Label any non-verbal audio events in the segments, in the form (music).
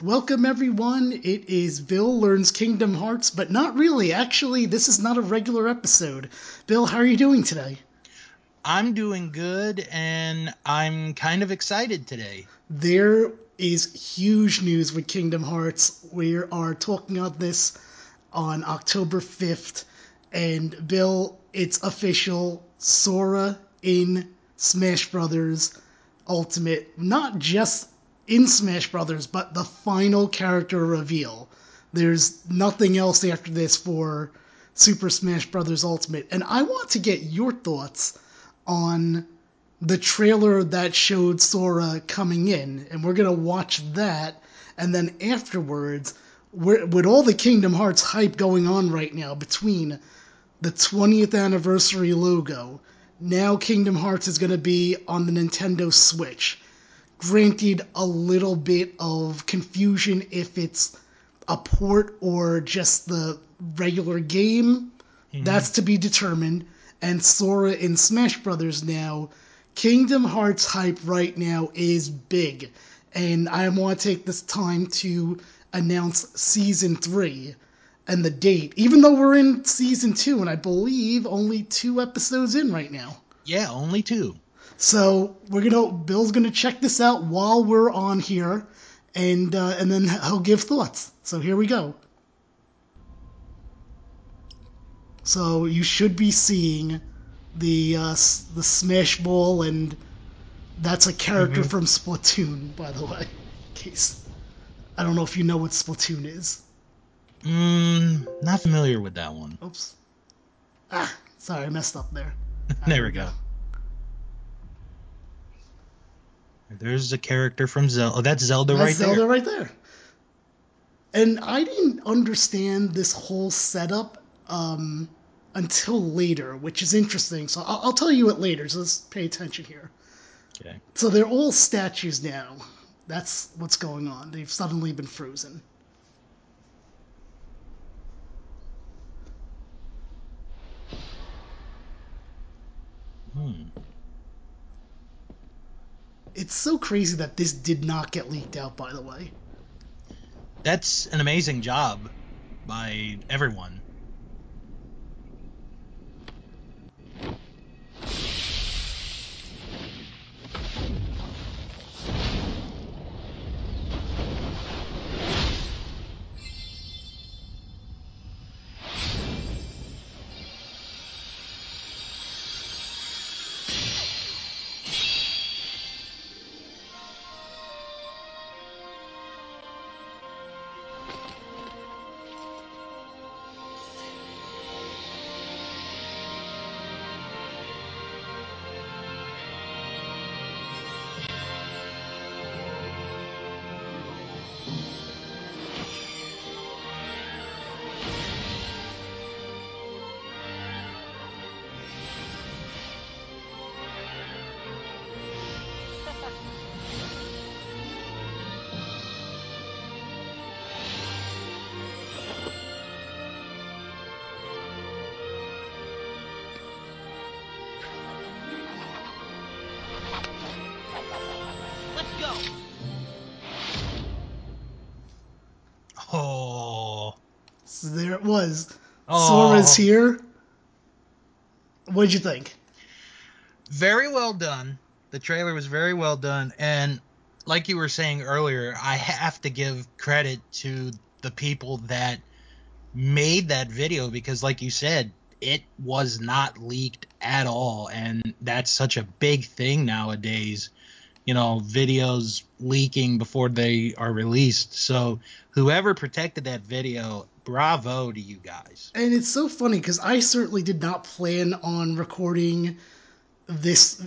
Welcome, everyone. It is Bill Learns Kingdom Hearts, but not really. Actually, this is not a regular episode. Bill, how are you doing today? I'm doing good, and I'm kind of excited today. There is huge news with Kingdom Hearts. We are talking about this on October 5th, and Bill, it's official. Sora in Smash Brothers Ultimate, not just in Smash Brothers, but the final character reveal. There's nothing else after this for Super Smash Brothers Ultimate, and I want to get your thoughts on the trailer that showed Sora coming in, and we're gonna watch that, and then afterwards, with all the Kingdom Hearts hype going on right now between the 20th anniversary logo, now Kingdom Hearts is gonna be on the Nintendo Switch granted a little bit of confusion if it's a port or just the regular game. Mm-hmm. That's to be determined. And Sora in Smash Brothers now, Kingdom Hearts hype right now is big. And I want to take this time to announce season three and the date, even though we're in season two, and I believe only two episodes in right now. Yeah, only two. So we're gonna Bill's gonna check this out while we're on here, and uh, and then he'll give thoughts. So here we go. So you should be seeing the uh, the Smash Ball, and that's a character mm-hmm. from Splatoon, by the way. In case I don't know if you know what Splatoon is. Mm, not familiar with that one. Oops. Ah, sorry, I messed up there. (laughs) there we go. go. There's a character from Zelda. Oh, that's Zelda right there. that's right Zelda there. right there. And I didn't understand this whole setup um, until later, which is interesting. So I'll, I'll, tell you it later. So let's pay attention here. Okay. So they're all statues now. That's what's going on. They've suddenly been frozen. Hmm. It's so crazy that this did not get leaked out, by the way. That's an amazing job by everyone. Oh, there it was. Oh. Sora's here. What'd you think? Very well done. The trailer was very well done, and like you were saying earlier, I have to give credit to the people that made that video because, like you said, it was not leaked at all, and that's such a big thing nowadays. You know, videos leaking before they are released. So whoever protected that video bravo to you guys. And it's so funny because I certainly did not plan on recording this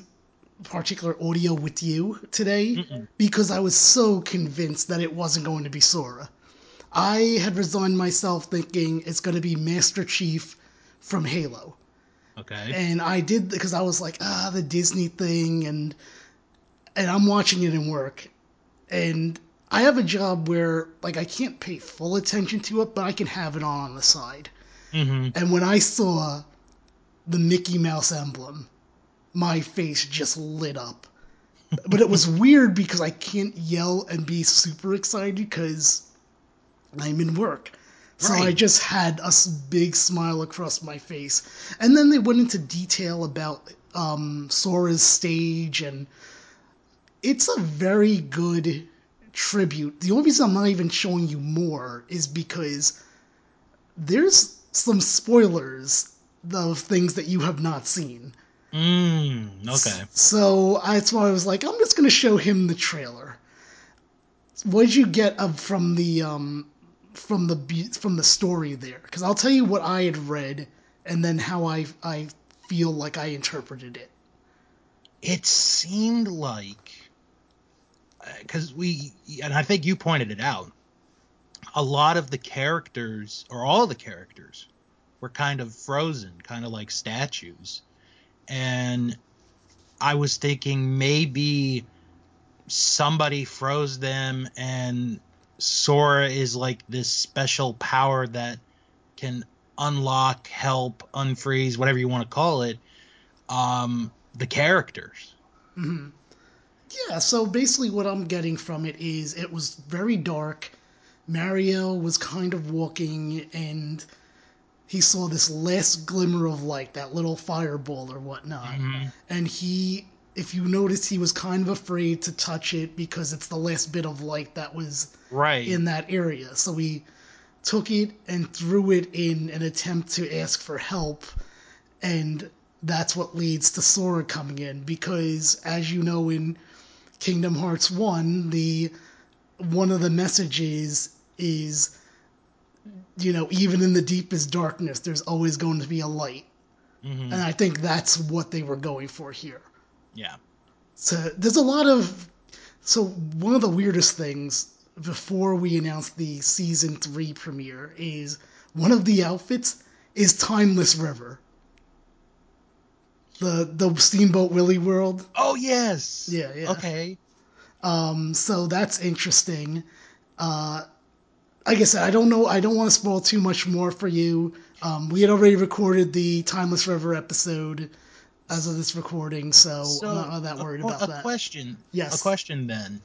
particular audio with you today Mm-mm. because I was so convinced that it wasn't going to be Sora. I had resigned myself thinking it's going to be Master Chief from Halo. Okay. And I did because I was like, ah, the Disney thing, and and I'm watching it in work, and I have a job where like I can't pay full attention to it, but I can have it on on the side. Mm-hmm. And when I saw the Mickey Mouse emblem, my face just lit up. (laughs) but it was weird because I can't yell and be super excited because I'm in work. So I just had a big smile across my face. And then they went into detail about um, Sora's stage, and it's a very good tribute. The only reason I'm not even showing you more is because there's some spoilers of things that you have not seen. Mm, okay. So that's why I was like, I'm just gonna show him the trailer. What did you get of, from the um, from the from the story there? Because I'll tell you what I had read, and then how I I feel like I interpreted it. It seemed like because we and I think you pointed it out. A lot of the characters, or all the characters, were kind of frozen, kind of like statues. And I was thinking maybe somebody froze them and Sora is like this special power that can unlock, help, unfreeze, whatever you want to call it, um, the characters. hmm Yeah, so basically what I'm getting from it is it was very dark. Mario was kind of walking and he saw this last glimmer of light, that little fireball or whatnot. Mhm. And he, if you notice, he was kind of afraid to touch it because it's the last bit of light that was Right. in that area. So he took it and threw it in an attempt to ask for help. And that's what leads to Sora coming in because, as you know, in Kingdom Hearts 1, the one of the messages is you know, even in the deepest darkness, there's always going to be a light. Mhm. And I think that's what they were going for here. Yeah. So there's a lot of. So one of the weirdest things before we announced the season three premiere is one of the outfits is Timeless River. The the Steamboat Willie world. Oh yes. Yeah, yeah. Okay. Um, so that's interesting. Uh, like I said, I don't know. I don't want to spoil too much more for you. Um, we had already recorded the Timeless River episode as of this recording, so, I'm not that worried a, about a that. question. Yes. A question then.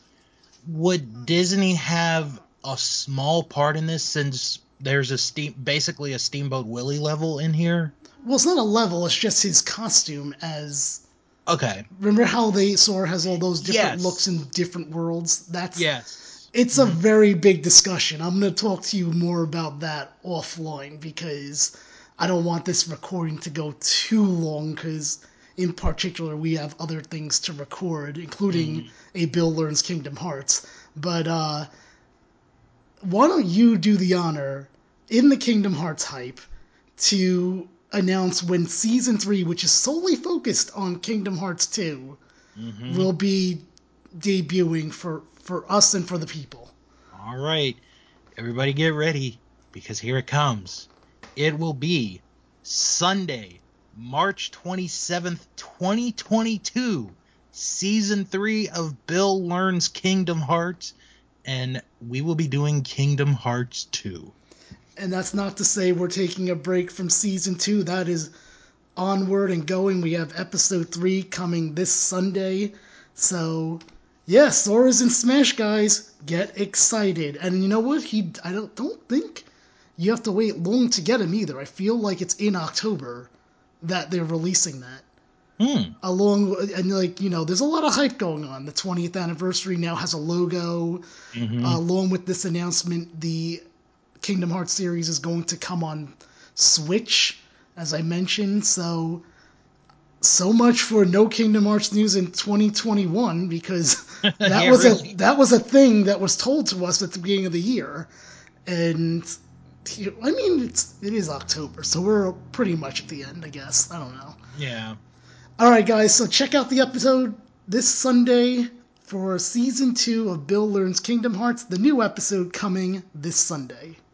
Would Disney have a small part in this since there's a steam basically a Steamboat Willie level in here? Well, it's not a level. It's just his costume. As Okay. remember how they Sora has all those different Yes. looks in different worlds. That's Yes. It's a very big discussion. I'm going to talk to you more about that offline because I don't want this recording to go too long because, in particular, we have other things to record, including a Bill Learns Kingdom Hearts. But uh, why don't you do the honor in the Kingdom Hearts hype to announce when Season 3, which is solely focused on Kingdom Hearts 2, Mhm. will be debuting for, for us and for the people? All right. Everybody get ready because here it comes. It will be Sunday, March 27th, 2022, season 3 of Bill Learns Kingdom Hearts and we will be doing Kingdom Hearts 2. And that's not to say we're taking a break from season two. That is onward and going. We have episode three coming this Sunday. So, yeah, Sora's in Smash, guys. Get excited. And you know what? He, I don't, don't think you have to wait long to get him either. I feel like it's in October that they're releasing that. Hmm. Along and like you know, there's a lot of hype going on. The 20th anniversary now has a logo. Mhm. Uh, along with this announcement, the Kingdom Hearts series is going to come on Switch, as I mentioned. So, so much for no Kingdom Hearts news in 2021 because (laughs) that Yeah, was really. a that was a thing that was told to us at the beginning of the year, and I mean it's it is October, so we're pretty much at the end, I guess. I don't know. yeah. All right, guys. So check out the episode this Sunday for season two of Bill Learns Kingdom Hearts. The new episode coming this Sunday.